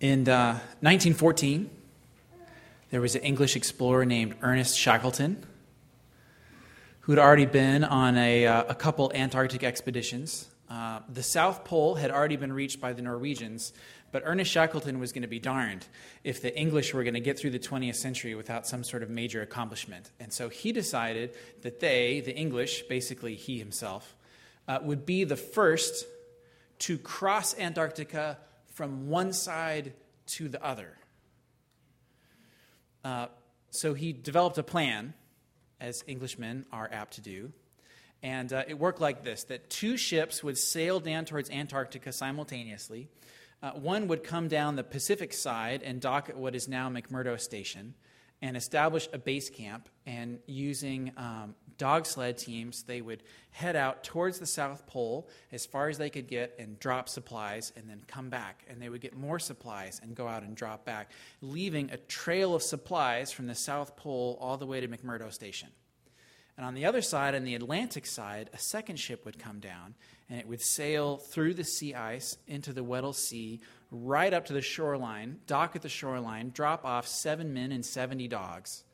In uh, 1914, there was an English explorer named Ernest Shackleton who had already been on a, uh, a couple Antarctic expeditions. Uh, the South Pole had already been reached by the Norwegians, but Ernest Shackleton was going to be darned if the English were going to get through the 20th century without some sort of major accomplishment. And so he decided that they, the English, basically he himself, uh, would be the first to cross Antarctica from one side to the other. Uh, so he developed a plan, as Englishmen are apt to do. And uh, it worked like this that two ships would sail down towards Antarctica simultaneously. Uh, one would come down the Pacific side and dock at what is now McMurdo Station and establish a base camp. And using um, dog sled teams, they would head out towards the South Pole as far as they could get and drop supplies and then come back. And they would get more supplies and go out and drop back, leaving a trail of supplies from the South Pole all the way to McMurdo Station. And on the other side, on the Atlantic side, a second ship would come down and it would sail through the sea ice into the Weddell Sea, right up to the shoreline, dock at the shoreline, drop off seven men and 70 dogs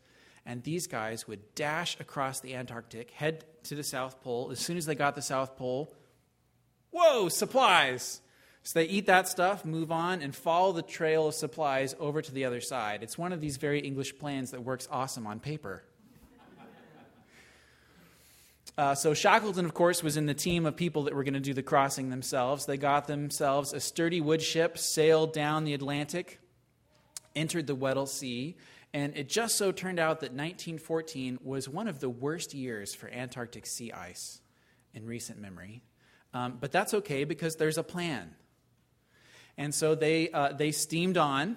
and these guys would dash across the Antarctic, head to the South Pole. As soon as they got the South Pole, whoa, supplies! So they eat that stuff, move on, and follow the trail of supplies over to the other side. It's one of these very English plans that works awesome on paper. Uh, so Shackleton, of course, was in the team of people that were going to do the crossing themselves. They got themselves a sturdy wood ship, sailed down the Atlantic, entered the Weddell Sea, and it just so turned out that 1914 was one of the worst years for Antarctic sea ice in recent memory. Um, but that's okay because there's a plan. And so they, uh, they steamed on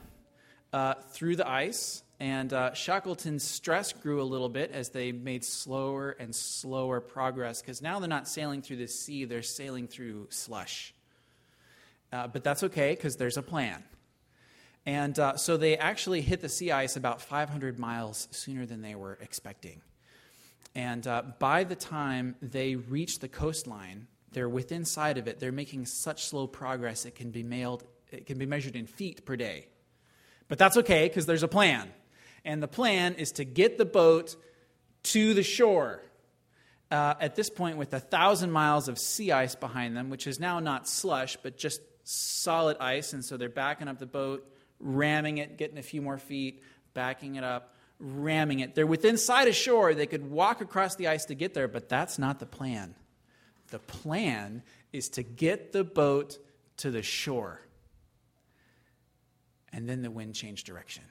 uh, through the ice, and uh, Shackleton's stress grew a little bit as they made slower and slower progress because now they're not sailing through the sea, they're sailing through slush. Uh, but that's okay because there's a plan. And uh, so they actually hit the sea ice about 500 miles sooner than they were expecting. And uh, by the time they reach the coastline, they're within sight of it. They're making such slow progress it can be mailed, it can be measured in feet per day. But that's okay because there's a plan. And the plan is to get the boat to the shore. Uh, at this point, with a thousand miles of sea ice behind them, which is now not slush, but just solid ice, and so they're backing up the boat ramming it, getting a few more feet, backing it up, ramming it. They're within sight of shore. They could walk across the ice to get there, but that's not the plan. The plan is to get the boat to the shore. And then the wind changed direction.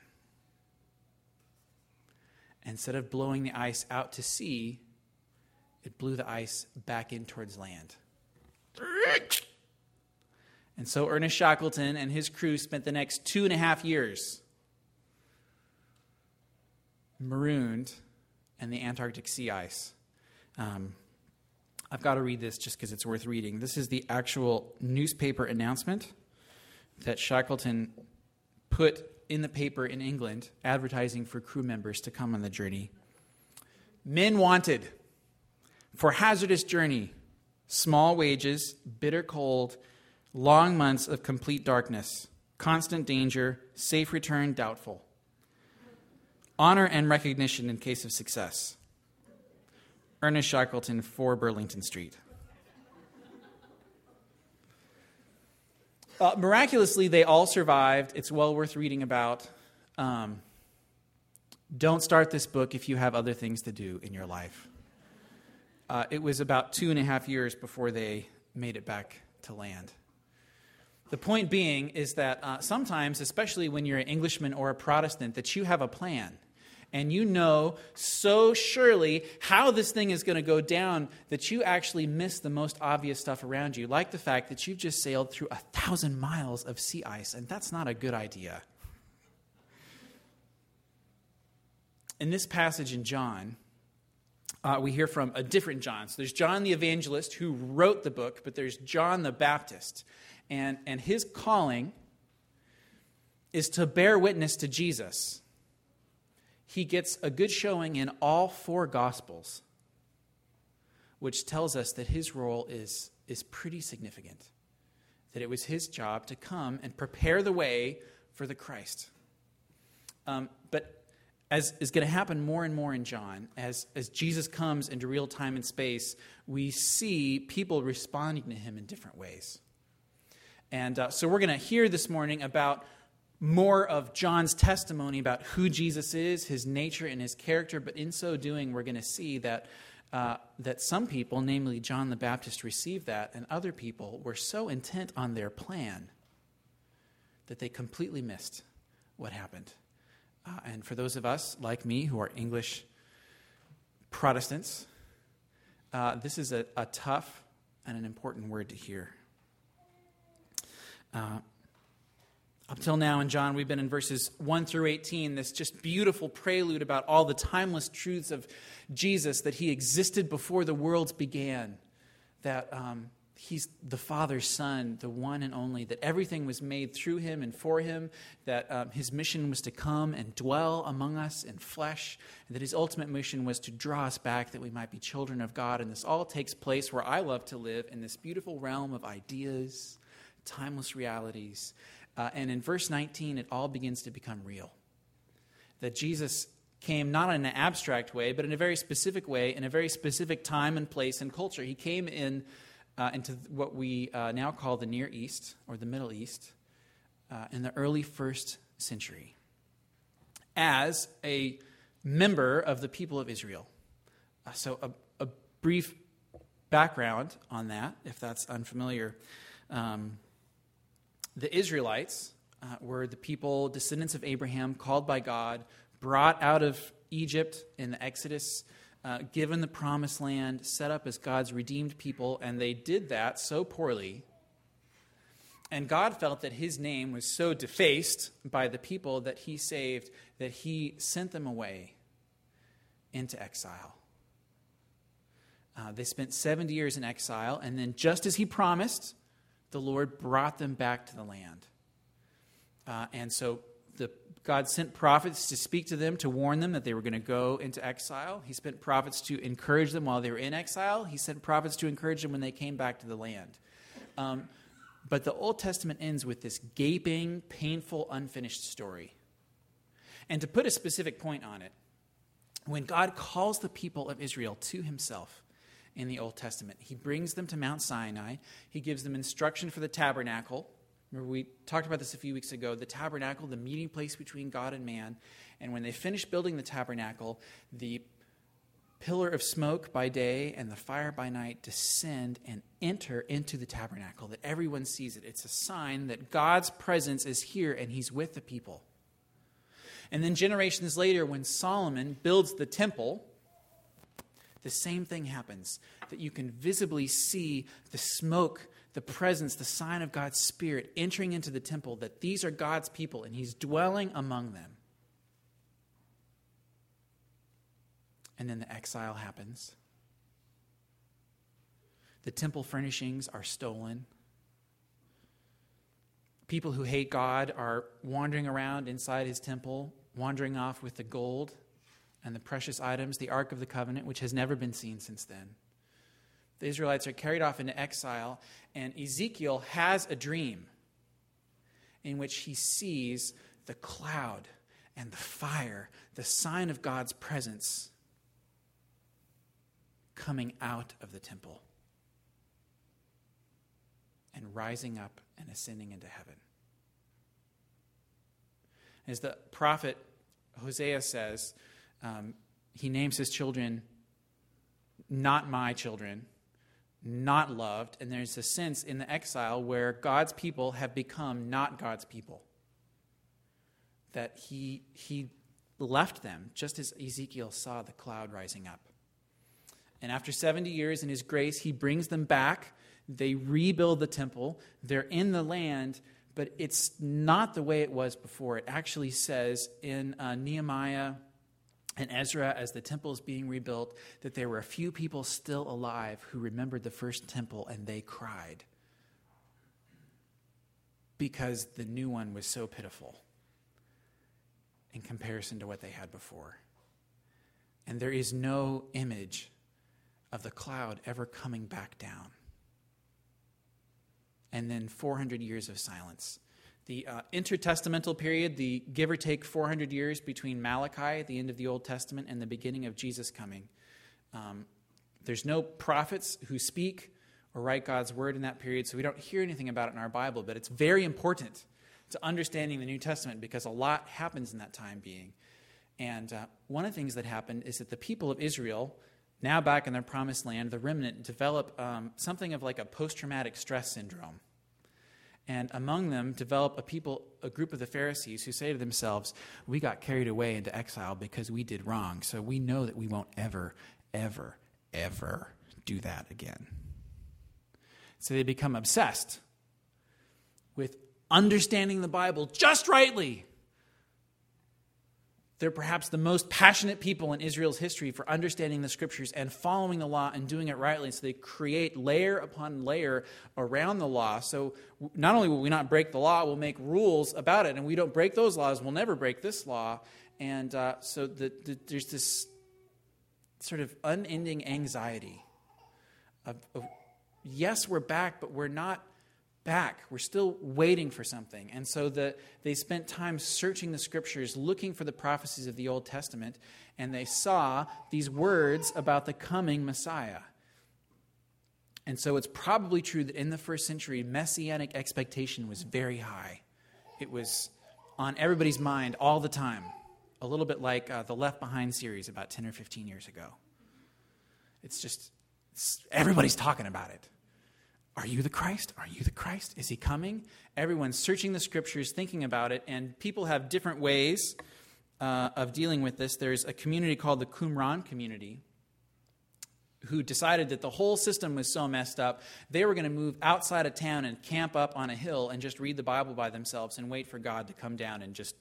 Instead of blowing the ice out to sea, it blew the ice back in towards land. And so Ernest Shackleton and his crew spent the next two and a half years marooned in the Antarctic sea ice. Um, I've got to read this just because it's worth reading. This is the actual newspaper announcement that Shackleton put in the paper in England, advertising for crew members to come on the journey. Men wanted for hazardous journey, small wages, bitter cold, long months of complete darkness, constant danger, safe return doubtful, honor and recognition in case of success. Ernest Shackleton, 4 Burlington Street. Uh, miraculously, they all survived. It's well worth reading about. Um, don't start this book if you have other things to do in your life. Uh, it was about two and a half years before they made it back to land. The point being is that uh, sometimes, especially when you're an Englishman or a Protestant, that you have a plan. And you know so surely how this thing is going to go down that you actually miss the most obvious stuff around you, like the fact that you've just sailed through a thousand miles of sea ice, and that's not a good idea. In this passage in John, uh, we hear from a different John. So there's John the evangelist who wrote the book, but there's John the Baptist. And, and his calling is to bear witness to Jesus. He gets a good showing in all four Gospels, which tells us that his role is, is pretty significant. That it was his job to come and prepare the way for the Christ. Um, but as is going to happen more and more in John, as, as Jesus comes into real time and space, we see people responding to him in different ways. And uh, so we're going to hear this morning about more of John's testimony about who Jesus is, his nature, and his character. But in so doing, we're going to see that, uh, that some people, namely John the Baptist, received that, and other people were so intent on their plan that they completely missed what happened. Uh, and for those of us like me who are English Protestants, uh, this is a, a, tough and an important word to hear. Up till now in John, we've been in verses 1 through 18, this just beautiful prelude about all the timeless truths of Jesus that he existed before the worlds began, that um, he's the Father's Son, the one and only, that everything was made through him and for him, that um, his mission was to come and dwell among us in flesh, and that his ultimate mission was to draw us back that we might be children of God. And this all takes place where I love to live in this beautiful realm of ideas, timeless realities. Uh, and in verse 19, it all begins to become real. That Jesus came not in an abstract way, but in a very specific way, in a very specific time and place and culture. He came in uh, into what we uh, now call the Near East or the Middle East uh, in the early first century as a member of the people of Israel. Uh, so, a, a, brief background on that, if that's unfamiliar. Um, the Israelites uh, were the people, descendants of Abraham, called by God, brought out of Egypt in the Exodus uh, given the promised land, set up as God's redeemed people, and they did that so poorly. And God felt that his name was so defaced by the people that he saved that he sent them away into exile. Uh, they spent 70 years in exile, and then, just as he promised, the Lord brought them back to the land. Uh, and so the God sent prophets to speak to them, to warn them that they were going to go into exile. He sent prophets to encourage them while they were in exile. He sent prophets to encourage them when they came back to the land. Um, but the Old Testament ends with this gaping, painful, unfinished story. And to put a specific point on it, when God calls the people of Israel to himself in the Old Testament, he brings them to Mount Sinai, he gives them instruction for the tabernacle Remember, we talked about this a few weeks ago the tabernacle, the meeting place between God and man. And when they finish building the tabernacle, the pillar of smoke by day and the fire by night descend and enter into the tabernacle, that everyone sees it. It's a sign that God's presence is here and he's with the people. And then generations later, when Solomon builds the temple, the same thing happens that you can visibly see the smoke the presence, the sign of God's Spirit entering into the temple, that these are God's people and He's dwelling among them. And then the exile happens. The temple furnishings are stolen. People who hate God are wandering around inside his temple, wandering off with the gold and the precious items, the Ark of the Covenant, which has never been seen since then. The Israelites are carried off into exile, and Ezekiel has a dream in which he sees the cloud and the fire, the sign of God's presence, coming out of the temple and rising up and ascending into heaven. As the prophet Hosea says, um, he names his children not my children not loved, and there's a sense in the exile where God's people have become not God's people. That he, he left them, just as Ezekiel saw the cloud rising up. And after 70 years in his grace, he brings them back. They rebuild the temple. They're in the land, but it's not the way it was before. It actually says in uh, Nehemiah and Ezra, as the temple is being rebuilt, that there were a few people still alive who remembered the first temple and they cried because the new one was so pitiful in comparison to what they had before. And there is no image of the cloud ever coming back down. And then 400 years of silence the uh, intertestamental period, the give or take 400 years between Malachi, the end of the Old Testament, and the beginning of Jesus coming. Um, there's no prophets who speak or write God's word in that period, so we don't hear anything about it in our Bible, but it's very important to understanding the New Testament because a lot happens in that time being. And uh, one of the things that happened is that the people of Israel, now back in their promised land, the remnant, develop um, something of like a post traumatic stress syndrome. And among them develop a people, a group of the Pharisees who say to themselves, We got carried away into exile because we did wrong, so we know that we won't ever, ever, ever do that again. So they become obsessed with understanding the Bible just rightly. They're perhaps the most passionate people in Israel's history for understanding the scriptures and following the law and doing it rightly. So they create layer upon layer around the law. So not only will we not break the law, we'll make rules about it. And we don't break those laws, we'll never break this law. And uh, so the, the, there's this sort of unending anxiety of, of yes, we're back, but we're not back. We're still waiting for something. And so the, they spent time searching the scriptures, looking for the prophecies of the Old Testament, and they saw these words about the coming Messiah. And so it's probably true that in the first century, messianic expectation was very high. It was on everybody's mind all the time, a little bit like uh, the Left Behind series about 10 or 15 years ago. It's just, it's, everybody's talking about it. Are you the Christ? Are you the Christ? Is he coming? Everyone's searching the scriptures, thinking about it, and people have different ways uh, of dealing with this. There's a community called the Qumran community who decided that the whole system was so messed up, they were going to move outside of town and camp up on a hill and just read the Bible by themselves and wait for God to come down and just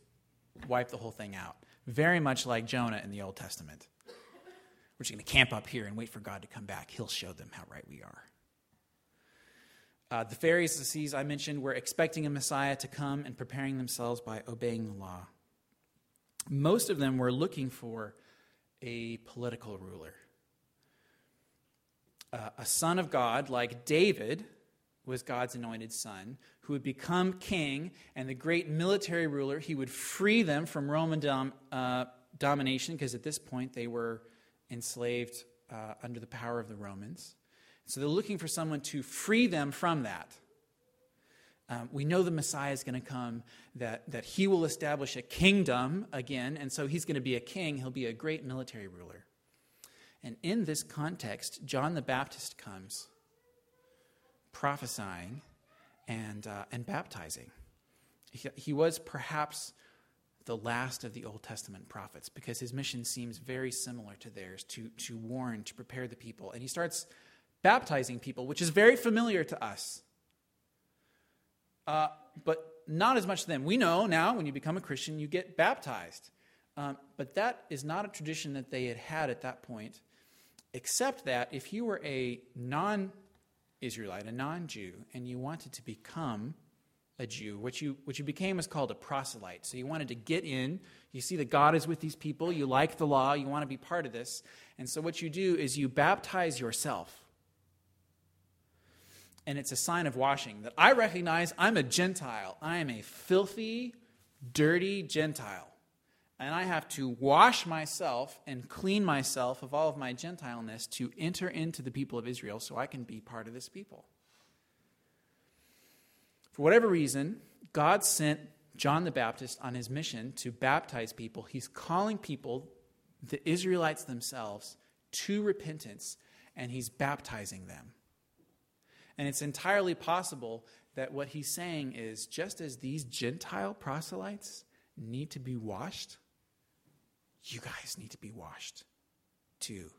wipe the whole thing out. Very much like Jonah in the Old Testament. We're just going to camp up here and wait for God to come back. He'll show them how right we are. Uh, the Pharisees I mentioned were expecting a Messiah to come and preparing themselves by obeying the law. Most of them were looking for a political ruler. Uh, a son of God, like David, was God's anointed son, who would become king and the great military ruler. He would free them from Roman dom, uh, domination, because at this point they were enslaved uh, under the power of the Romans. So they're looking for someone to free them from that. Um, we know the Messiah is going to come, that, that he will establish a kingdom again, and so he's going to be a king. He'll be a great military ruler. And in this context, John the Baptist comes prophesying and, uh, and baptizing. He, he was perhaps the last of the Old Testament prophets because his mission seems very similar to theirs to, to warn, to prepare the people. And he starts baptizing people, which is very familiar to us. Uh, but not as much to them. We know now when you become a Christian, you get baptized. Um, but that is not a tradition that they had had at that point, except that if you were a non Israelite, a non Jew, and you wanted to become a Jew, what you, what you became is called a proselyte. So you wanted to get in, you see that God is with these people, you like the law, you want to be part of this. And so what you do is you baptize yourself and it's a sign of washing that I recognize I'm a Gentile. I am a filthy, dirty Gentile. And I have to wash myself and clean myself of all of my Gentileness to enter into the people of Israel so I can be part of this people. For whatever reason, God sent John the Baptist on his mission to baptize people. He's calling people, the Israelites themselves, to repentance, and he's baptizing them. And it's entirely possible that what he's saying is just as these Gentile proselytes need to be washed, you guys need to be washed too.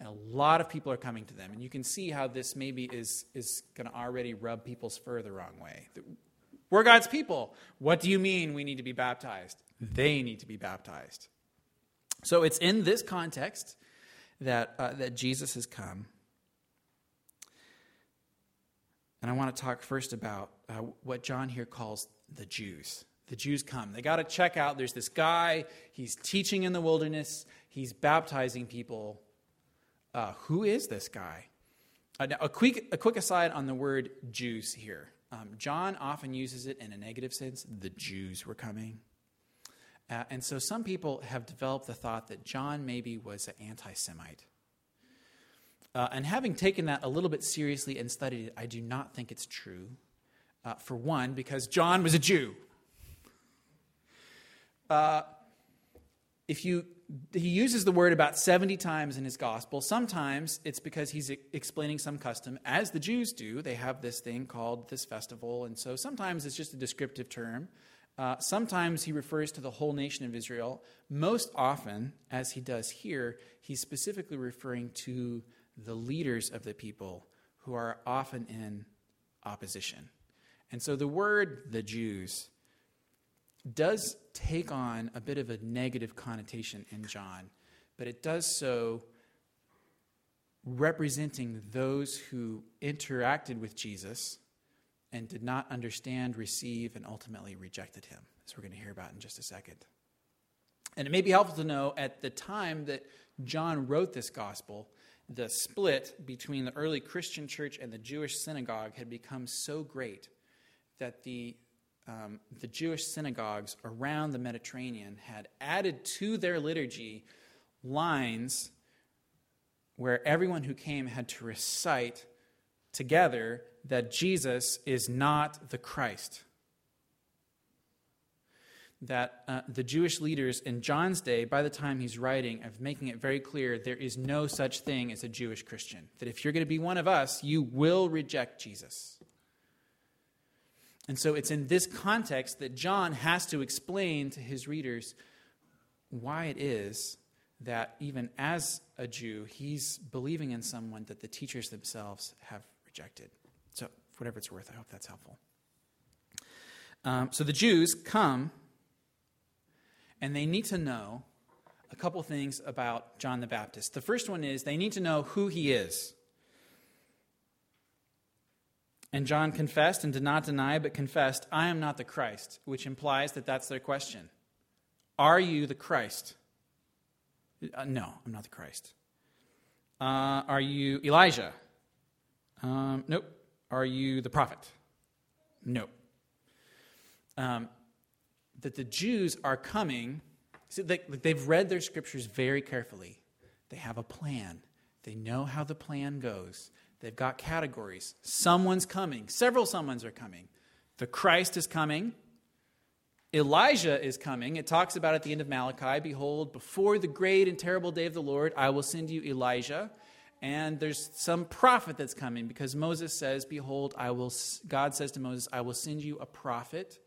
And a lot of people are coming to them. And you can see how this maybe is, is going to already rub people's fur the wrong way. We're God's people. What do you mean we need to be baptized? They need to be baptized. So it's in this context that, uh, that Jesus has come. And I want to talk first about uh, what John here calls the Jews. The Jews come. They got to check out there's this guy, he's teaching in the wilderness, he's baptizing people. Uh, who is this guy? Uh, now, a, quick, a quick aside on the word Jews here. Um, John often uses it in a negative sense. The Jews were coming. Uh, and so some people have developed the thought that John maybe was an anti Semite. Uh, and having taken that a little bit seriously and studied it, I do not think it's true. Uh, for one, because John was a Jew. Uh, if you he uses the word about 70 times in his gospel. Sometimes it's because he's explaining some custom, as the Jews do. They have this thing called this festival, and so sometimes it's just a descriptive term. Uh, sometimes he refers to the whole nation of Israel. Most often, as he does here, he's specifically referring to the leaders of the people who are often in opposition. And so the word the Jews does take on a bit of a negative connotation in John, but it does so representing those who interacted with Jesus and did not understand, receive, and ultimately rejected him, as we're going to hear about in just a second. And it may be helpful to know at the time that John wrote this gospel, the split between the early Christian church and the Jewish synagogue had become so great that the um, the Jewish synagogues around the Mediterranean had added to their liturgy lines where everyone who came had to recite together that Jesus is not the Christ. That uh, the Jewish leaders in John's day, by the time he's writing, of making it very clear there is no such thing as a Jewish Christian. That if you're going to be one of us, you will reject Jesus. And so it's in this context that John has to explain to his readers why it is that even as a Jew, he's believing in someone that the teachers themselves have rejected. So, whatever it's worth, I hope that's helpful. Um, so the Jews come and they need to know a couple things about John the Baptist. The first one is they need to know who he is. And John confessed and did not deny, but confessed, I am not the Christ, which implies that that's their question. Are you the Christ? Uh, no, I'm not the Christ. Uh, are you Elijah? Um, nope. Are you the prophet? Nope. Um, that the Jews are coming, they, they've read their scriptures very carefully. They have a plan, they know how the plan goes. They've got categories. Someone's coming. Several someones are coming. The Christ is coming. Elijah is coming. It talks about at the end of Malachi Behold, before the great and terrible day of the Lord, I will send you Elijah. And there's some prophet that's coming because Moses says, Behold, I will, God says to Moses, I will send you a prophet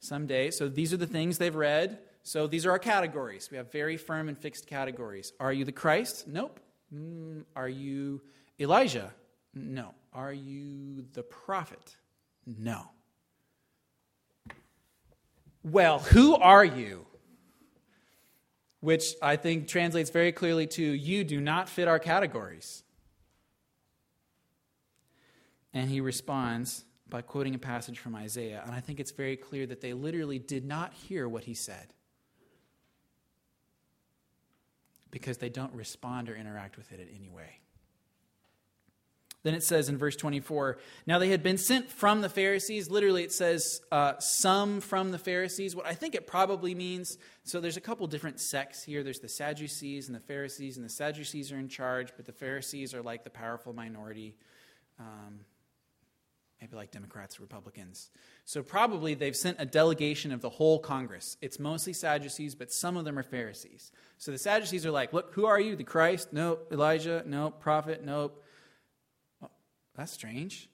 someday. So these are the things they've read. So these are our categories. We have very firm and fixed categories. Are you the Christ? Nope. Mm, are you Elijah? No. Are you the prophet? No. Well, who are you? Which I think translates very clearly to you do not fit our categories. And he responds by quoting a passage from Isaiah. And I think it's very clear that they literally did not hear what he said because they don't respond or interact with it in any way. Then it says in verse 24, now they had been sent from the Pharisees. Literally, it says uh, some from the Pharisees. What I think it probably means so there's a couple different sects here. There's the Sadducees and the Pharisees, and the Sadducees are in charge, but the Pharisees are like the powerful minority, um, maybe like Democrats, Republicans. So probably they've sent a delegation of the whole Congress. It's mostly Sadducees, but some of them are Pharisees. So the Sadducees are like, look, who are you? The Christ? Nope. Elijah? Nope. Prophet? Nope. That's strange.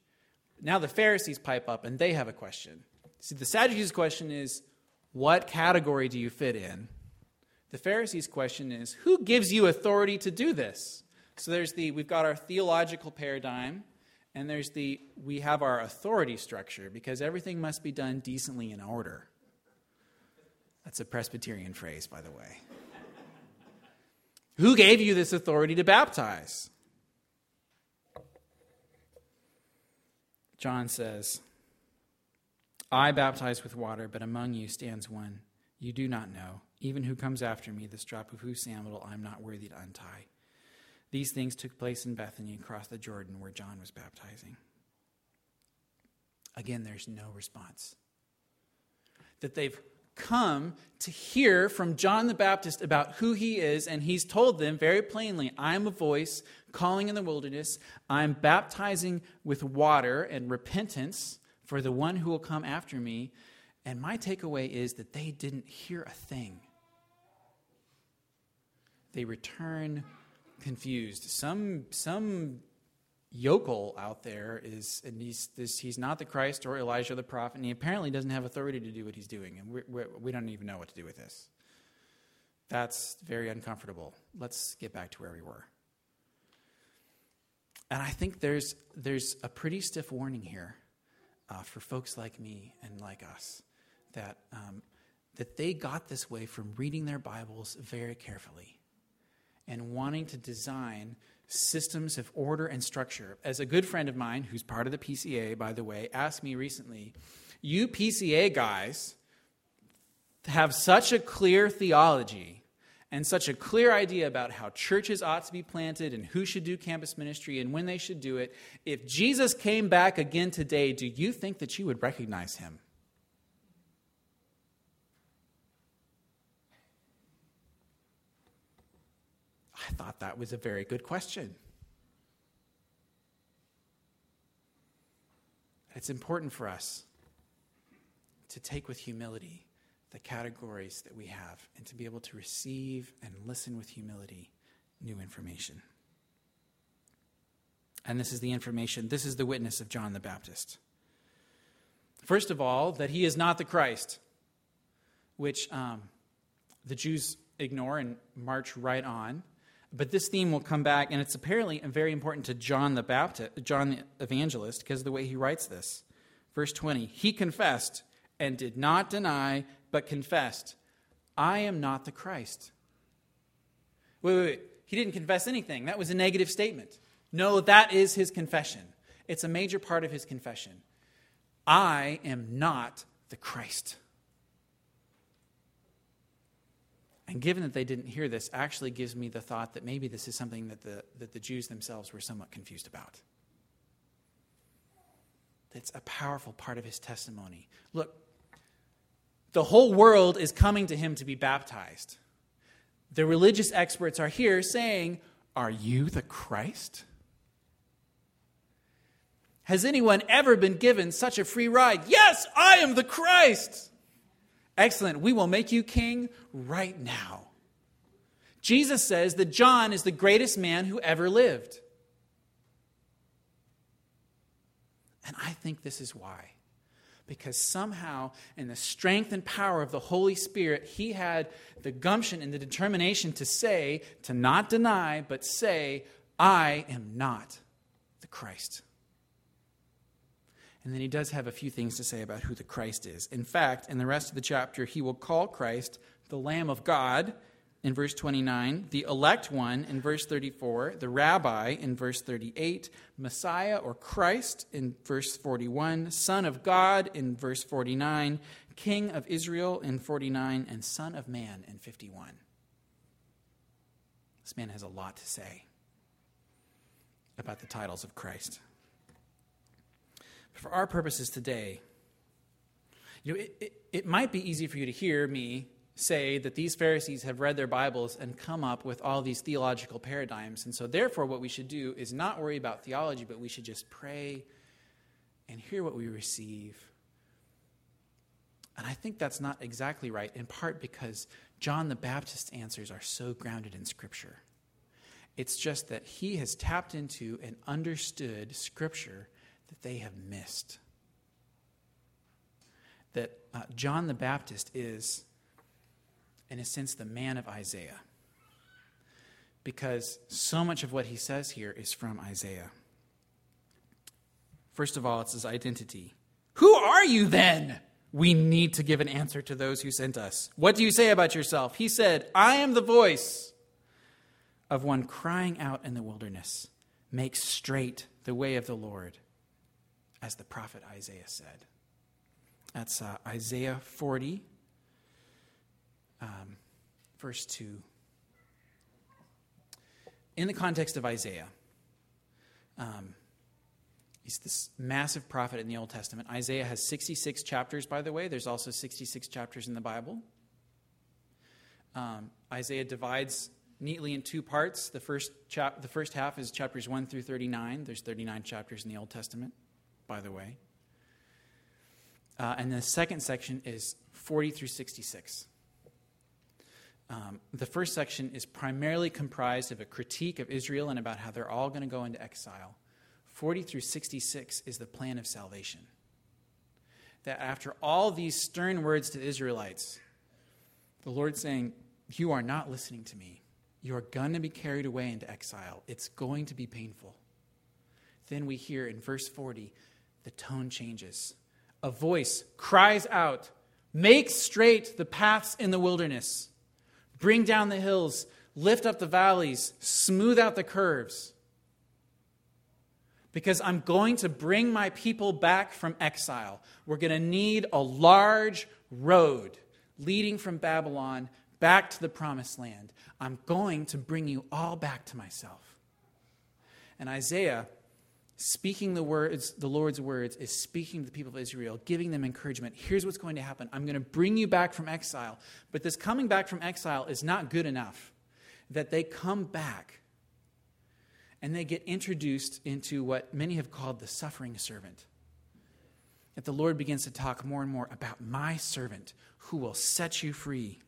Now the Pharisees pipe up and they have a question. See, the Sadducees' question is, what category do you fit in? The Pharisees' question is, who gives you authority to do this? So there's the, we've got our theological paradigm, and there's the, we have our authority structure because everything must be done decently in order. That's a Presbyterian phrase, by the way. Who gave you this authority to baptize? John says, I baptize with water, but among you stands one you do not know, even who comes after me, the strap of whose sandal I am not worthy to untie. These things took place in Bethany across the Jordan where John was baptizing. Again, there's no response. That they've come to hear from John the Baptist about who he is, and he's told them very plainly I'm a voice calling in the wilderness. I'm baptizing with water and repentance for the one who will come after me. And my takeaway is that they didn't hear a thing. They return confused. Some, some yokel out there is, and he's, this, he's not the Christ or Elijah the prophet, and he apparently doesn't have authority to do what he's doing, and we're, we're, we do not even know what to do with this. That's very uncomfortable. Let's get back to where we were. And I think there's, there's a pretty stiff warning here uh, for folks like me and like us that, um, that they got this way from reading their Bibles very carefully and wanting to design systems of order and structure. As a good friend of mine, who's part of the PCA, by the way, asked me recently, You PCA guys have such a clear theology and such a clear idea about how churches ought to be planted and who should do campus ministry and when they should do it. If Jesus came back again today, do you think that you would recognize him? I thought that was a very good question. It's important for us to take with humility the categories that we have and to be able to receive and listen with humility new information. And this is the information, this is the witness of John the Baptist. First of all, that he is not the Christ, which um, the Jews ignore and march right on. But this theme will come back, and it's apparently very important to John the Baptist, John the Evangelist, because of the way he writes this. Verse 20 He confessed and did not deny, but confessed, I am not the Christ. Wait, wait, wait. He didn't confess anything. That was a negative statement. No, that is his confession. It's a major part of his confession. I am not the Christ. And given that they didn't hear this, actually gives me the thought that maybe this is something that the, that the Jews themselves were somewhat confused about. That's a powerful part of his testimony. Look, the whole world is coming to him to be baptized. The religious experts are here saying, Are you the Christ? Has anyone ever been given such a free ride? Yes, I am the Christ. Excellent. We will make you king right now. Jesus says that John is the greatest man who ever lived. And I think this is why. Because somehow, in the strength and power of the Holy Spirit, he had the gumption and the determination to say, to not deny, but say, I am not the Christ. And then he does have a few things to say about who the Christ is. In fact, in the rest of the chapter, he will call Christ the Lamb of God in verse 29, the elect one in verse 34, the rabbi in verse 38, Messiah or Christ in verse 41, Son of God in verse 49, King of Israel in 49, and Son of Man in 51. This man has a lot to say about the titles of Christ for our purposes today, you know, it, it, it might be easy for you to hear me say that these Pharisees have read their Bibles and come up with all these theological paradigms. And so, therefore, what we should do is not worry about theology, but we should just pray and hear what we receive. And I think that's not exactly right, in part because John the Baptist's answers are so grounded in Scripture. It's just that he has tapped into and understood Scripture that they have missed. That uh, John the Baptist is, in a sense, the man of Isaiah. Because so much of what he says here is from Isaiah. First of all, it's his identity. Who are you then? We need to give an answer to those who sent us. What do you say about yourself? He said, I am the voice of one crying out in the wilderness, Make straight the way of the Lord, as the prophet Isaiah said. That's uh, Isaiah 40, um, verse 2. In the context of Isaiah, um, He's this massive prophet in the Old Testament. Isaiah has 66 chapters, by the way. There's also 66 chapters in the Bible. Um, Isaiah divides neatly in two parts. The first, chap- the first half is chapters 1 through 39. There's 39 chapters in the Old Testament, by the way. Uh, and the second section is 40 through 66. Um, the first section is primarily comprised of a critique of Israel and about how they're all going to go into exile. 40 through 66 is the plan of salvation. That after all these stern words to the Israelites, the Lord's saying, You are not listening to me. You are going to be carried away into exile. It's going to be painful. Then we hear in verse 40, the tone changes. A voice cries out, Make straight the paths in the wilderness, bring down the hills, lift up the valleys, smooth out the curves because I'm going to bring my people back from exile. We're going to need a large road leading from Babylon back to the promised land. I'm going to bring you all back to myself. And Isaiah, speaking the words, the Lord's words, is speaking to the people of Israel, giving them encouragement. Here's what's going to happen. I'm going to bring you back from exile. But this coming back from exile is not good enough. That they come back and they get introduced into what many have called the suffering servant. That the Lord begins to talk more and more about my servant who will set you free.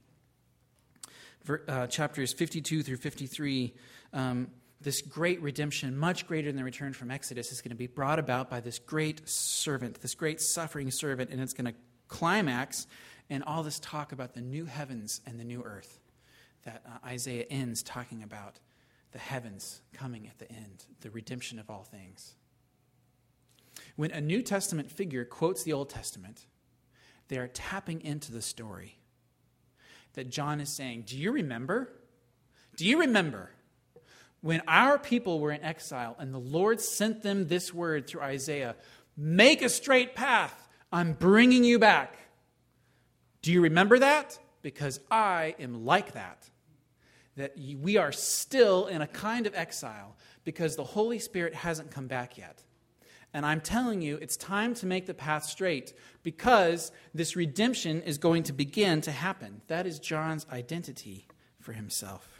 Uh, chapters 52 through 53, um, this great redemption, much greater than the return from Exodus, is going to be brought about by this great servant, this great suffering servant, and it's going to climax in all this talk about the new heavens and the new earth that uh, Isaiah ends talking about the heavens coming at the end, the redemption of all things. When a New Testament figure quotes the Old Testament, they are tapping into the story that John is saying, Do you remember? Do you remember when our people were in exile and the Lord sent them this word through Isaiah Make a straight path. I'm bringing you back. Do you remember that? Because I am like that that we are still in a kind of exile because the Holy Spirit hasn't come back yet. And I'm telling you, it's time to make the path straight because this redemption is going to begin to happen. That is John's identity for himself.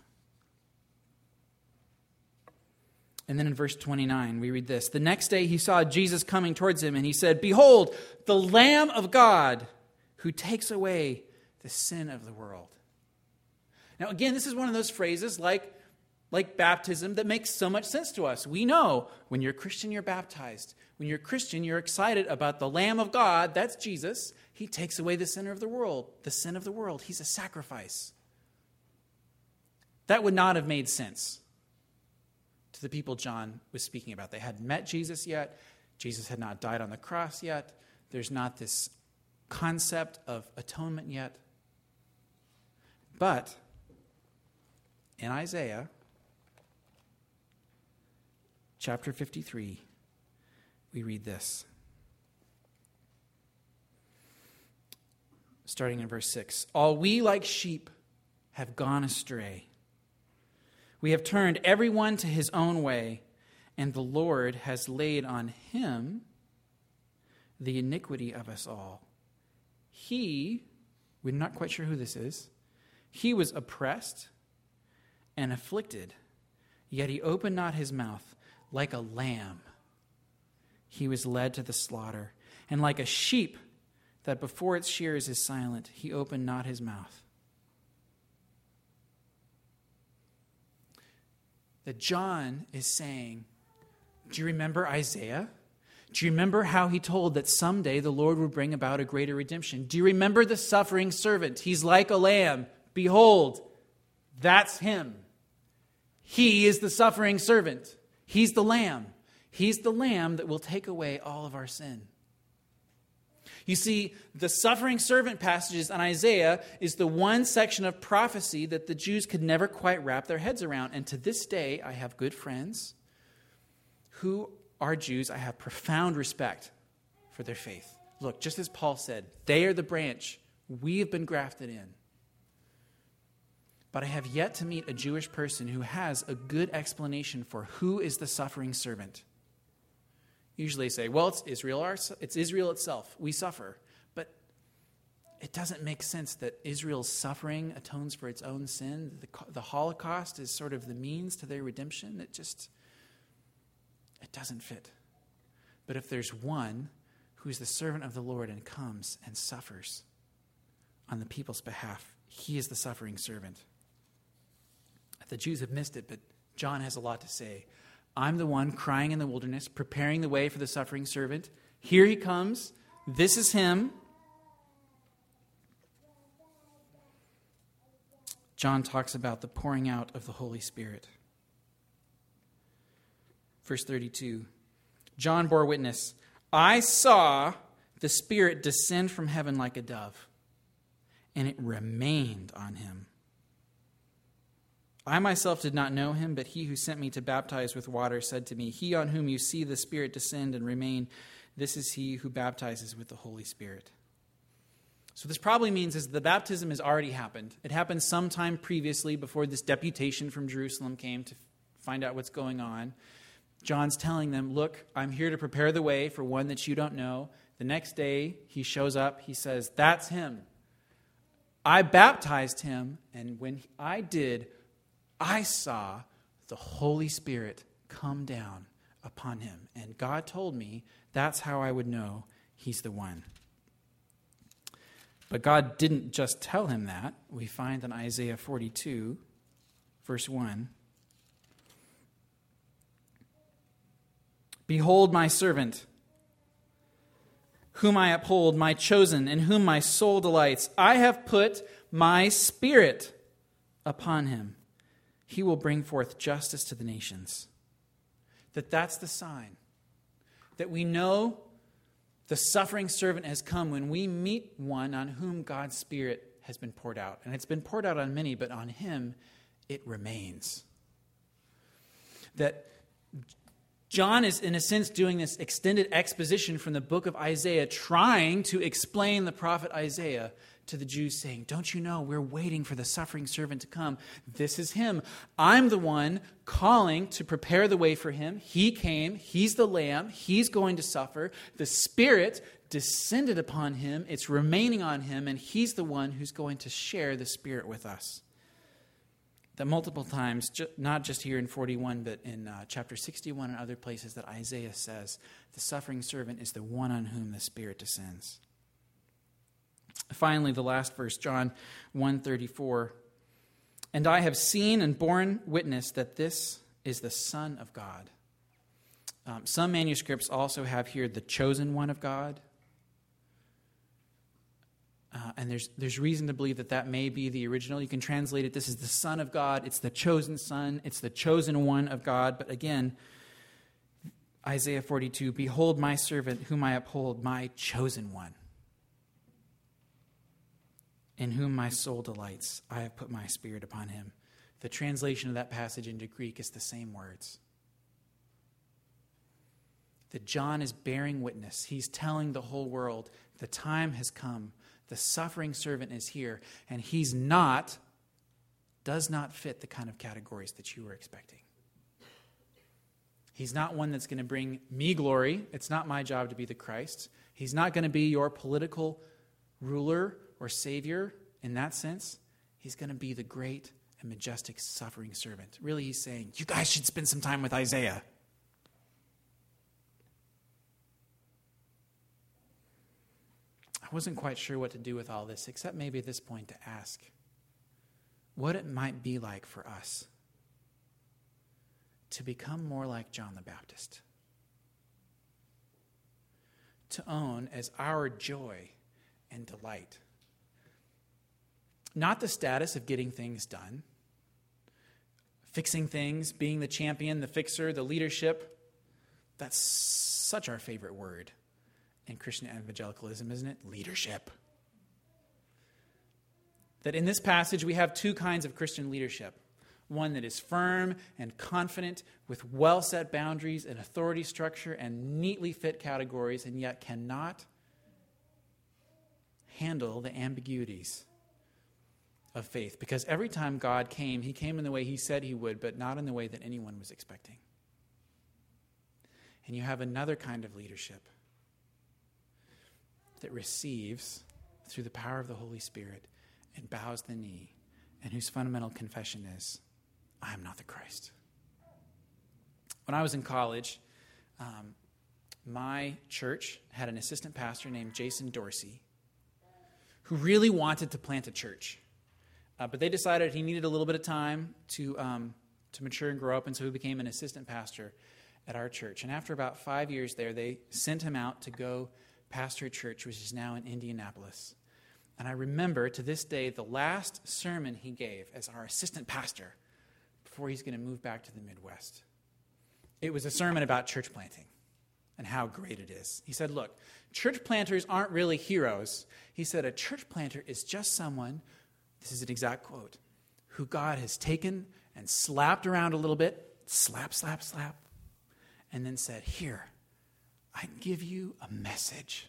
And then in verse 29, we read this The next day he saw Jesus coming towards him, and he said, Behold, the Lamb of God who takes away the sin of the world. Now, again, this is one of those phrases like, like baptism that makes so much sense to us. We know when you're a Christian, you're baptized. When you're a Christian, you're excited about the Lamb of God. That's Jesus. He takes away the sin of the world. The sin of the world. He's a sacrifice. That would not have made sense to the people John was speaking about. They hadn't met Jesus yet. Jesus had not died on the cross yet. There's not this concept of atonement yet. But in Isaiah chapter 53, we read this. Starting in verse 6 All we like sheep have gone astray. We have turned everyone to his own way, and the Lord has laid on him the iniquity of us all. He, we're not quite sure who this is, he was oppressed and afflicted, yet he opened not his mouth. Like a lamb, he was led to the slaughter, and like a sheep that before its shears is silent, he opened not his mouth. That John is saying, Do you remember Isaiah? Do you remember how he told that someday the Lord would bring about a greater redemption? Do you remember the suffering servant? He's like a lamb. Behold, that's him. He is the suffering servant. He's the lamb. He's the lamb that will take away all of our sin. You see, the suffering servant passages in Isaiah is the one section of prophecy that the Jews could never quite wrap their heads around. And to this day, I have good friends who are Jews. I have profound respect for their faith. Look, just as Paul said, they are the branch, we have been grafted in but I have yet to meet a Jewish person who has a good explanation for who is the suffering servant. Usually say, well, it's Israel, it's Israel itself. We suffer. But it doesn't make sense that Israel's suffering atones for its own sin. The, the Holocaust is sort of the means to their redemption. It just, it doesn't fit. But if there's one who's the servant of the Lord and comes and suffers on the people's behalf, he is the suffering servant. The Jews have missed it, but John has a lot to say. I'm the one crying in the wilderness, preparing the way for the suffering servant. Here he comes. This is him. John talks about the pouring out of the Holy Spirit. Verse 32 John bore witness I saw the Spirit descend from heaven like a dove, and it remained on him. I myself did not know him, but he who sent me to baptize with water said to me, He on whom you see the Spirit descend and remain, this is he who baptizes with the Holy Spirit. So, this probably means is the baptism has already happened. It happened sometime previously before this deputation from Jerusalem came to find out what's going on. John's telling them, Look, I'm here to prepare the way for one that you don't know. The next day, he shows up. He says, That's him. I baptized him, and when I did, I saw the Holy Spirit come down upon him. And God told me that's how I would know he's the one. But God didn't just tell him that. We find in Isaiah 42, verse 1 Behold, my servant, whom I uphold, my chosen, in whom my soul delights. I have put my spirit upon him he will bring forth justice to the nations. That that's the sign. That we know the suffering servant has come when we meet one on whom God's Spirit has been poured out. And it's been poured out on many, but on him it remains. That John is, in a sense, doing this extended exposition from the book of Isaiah, trying to explain the prophet Isaiah to the Jews, saying, Don't you know we're waiting for the suffering servant to come? This is him. I'm the one calling to prepare the way for him. He came, he's the lamb, he's going to suffer. The Spirit descended upon him, it's remaining on him, and he's the one who's going to share the Spirit with us. That multiple times, not just here in 41, but in uh, chapter 61 and other places, that Isaiah says the suffering servant is the one on whom the Spirit descends. Finally, the last verse, John 134. And I have seen and borne witness that this is the Son of God. Um, some manuscripts also have here the chosen one of God. Uh, and there's, there's reason to believe that that may be the original. You can translate it this is the Son of God, it's the chosen Son, it's the chosen one of God. But again, Isaiah 42 Behold my servant, whom I uphold, my chosen one in whom my soul delights. I have put my spirit upon him. The translation of that passage into Greek is the same words. That John is bearing witness. He's telling the whole world the time has come. The suffering servant is here, and he's not, does not fit the kind of categories that you were expecting. He's not one that's going to bring me glory. It's not my job to be the Christ. He's not going to be your political ruler or Savior in that sense, he's going to be the great and majestic suffering servant. Really, he's saying, You guys should spend some time with Isaiah. I wasn't quite sure what to do with all this, except maybe at this point to ask what it might be like for us to become more like John the Baptist. To own as our joy and delight not the status of getting things done, fixing things, being the champion, the fixer, the leadership. That's such our favorite word in Christian evangelicalism, isn't it? Leadership. That in this passage, we have two kinds of Christian leadership one that is firm and confident with well set boundaries and authority structure and neatly fit categories, and yet cannot handle the ambiguities of faith because every time God came, he came in the way he said he would, but not in the way that anyone was expecting. And you have another kind of leadership that receives through the power of the Holy Spirit and bows the knee, and whose fundamental confession is, I am not the Christ. When I was in college, um, my church had an assistant pastor named Jason Dorsey who really wanted to plant a church. Uh, but they decided he needed a little bit of time to, um, to mature and grow up, and so he became an assistant pastor at our church. And after about five years there, they sent him out to go pastor a church, which is now in Indianapolis. And I remember to this day the last sermon he gave as our assistant pastor before he's going to move back to the Midwest. It was a sermon about church planting and how great it is. He said, Look, church planters aren't really heroes. He said, A church planter is just someone, this is an exact quote, who God has taken and slapped around a little bit, slap, slap, slap, and then said, Here, I give you a message.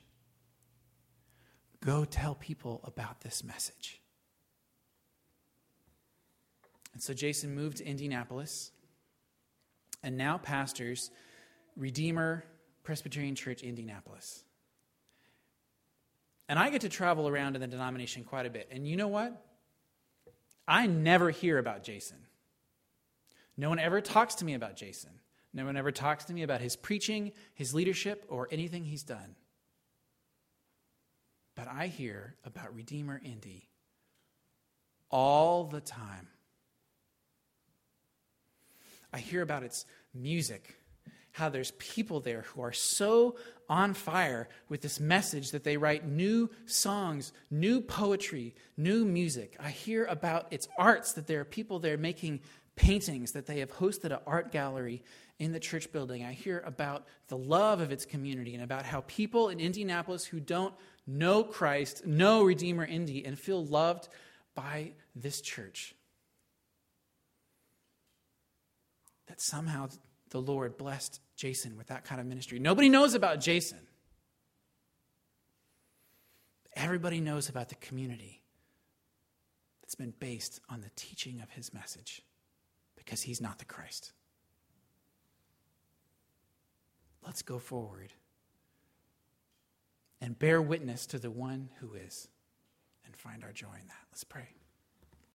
Go tell people about this message. And so Jason moved to Indianapolis and now pastors Redeemer Presbyterian Church, Indianapolis. And I get to travel around in the denomination quite a bit. And you know what? I never hear about Jason. No one ever talks to me about Jason. No one ever talks to me about his preaching, his leadership, or anything he's done. But I hear about Redeemer Indy all the time. I hear about its music, how there's people there who are so on fire with this message that they write new songs, new poetry, new music. I hear about its arts, that there are people there making paintings, that they have hosted an art gallery in the church building. I hear about the love of its community and about how people in Indianapolis who don't know Christ know Redeemer Indy and feel loved by this church. That somehow the Lord blessed Jason with that kind of ministry. Nobody knows about Jason. Everybody knows about the community that's been based on the teaching of his message because he's not the Christ. Let's go forward and bear witness to the one who is and find our joy in that. Let's pray.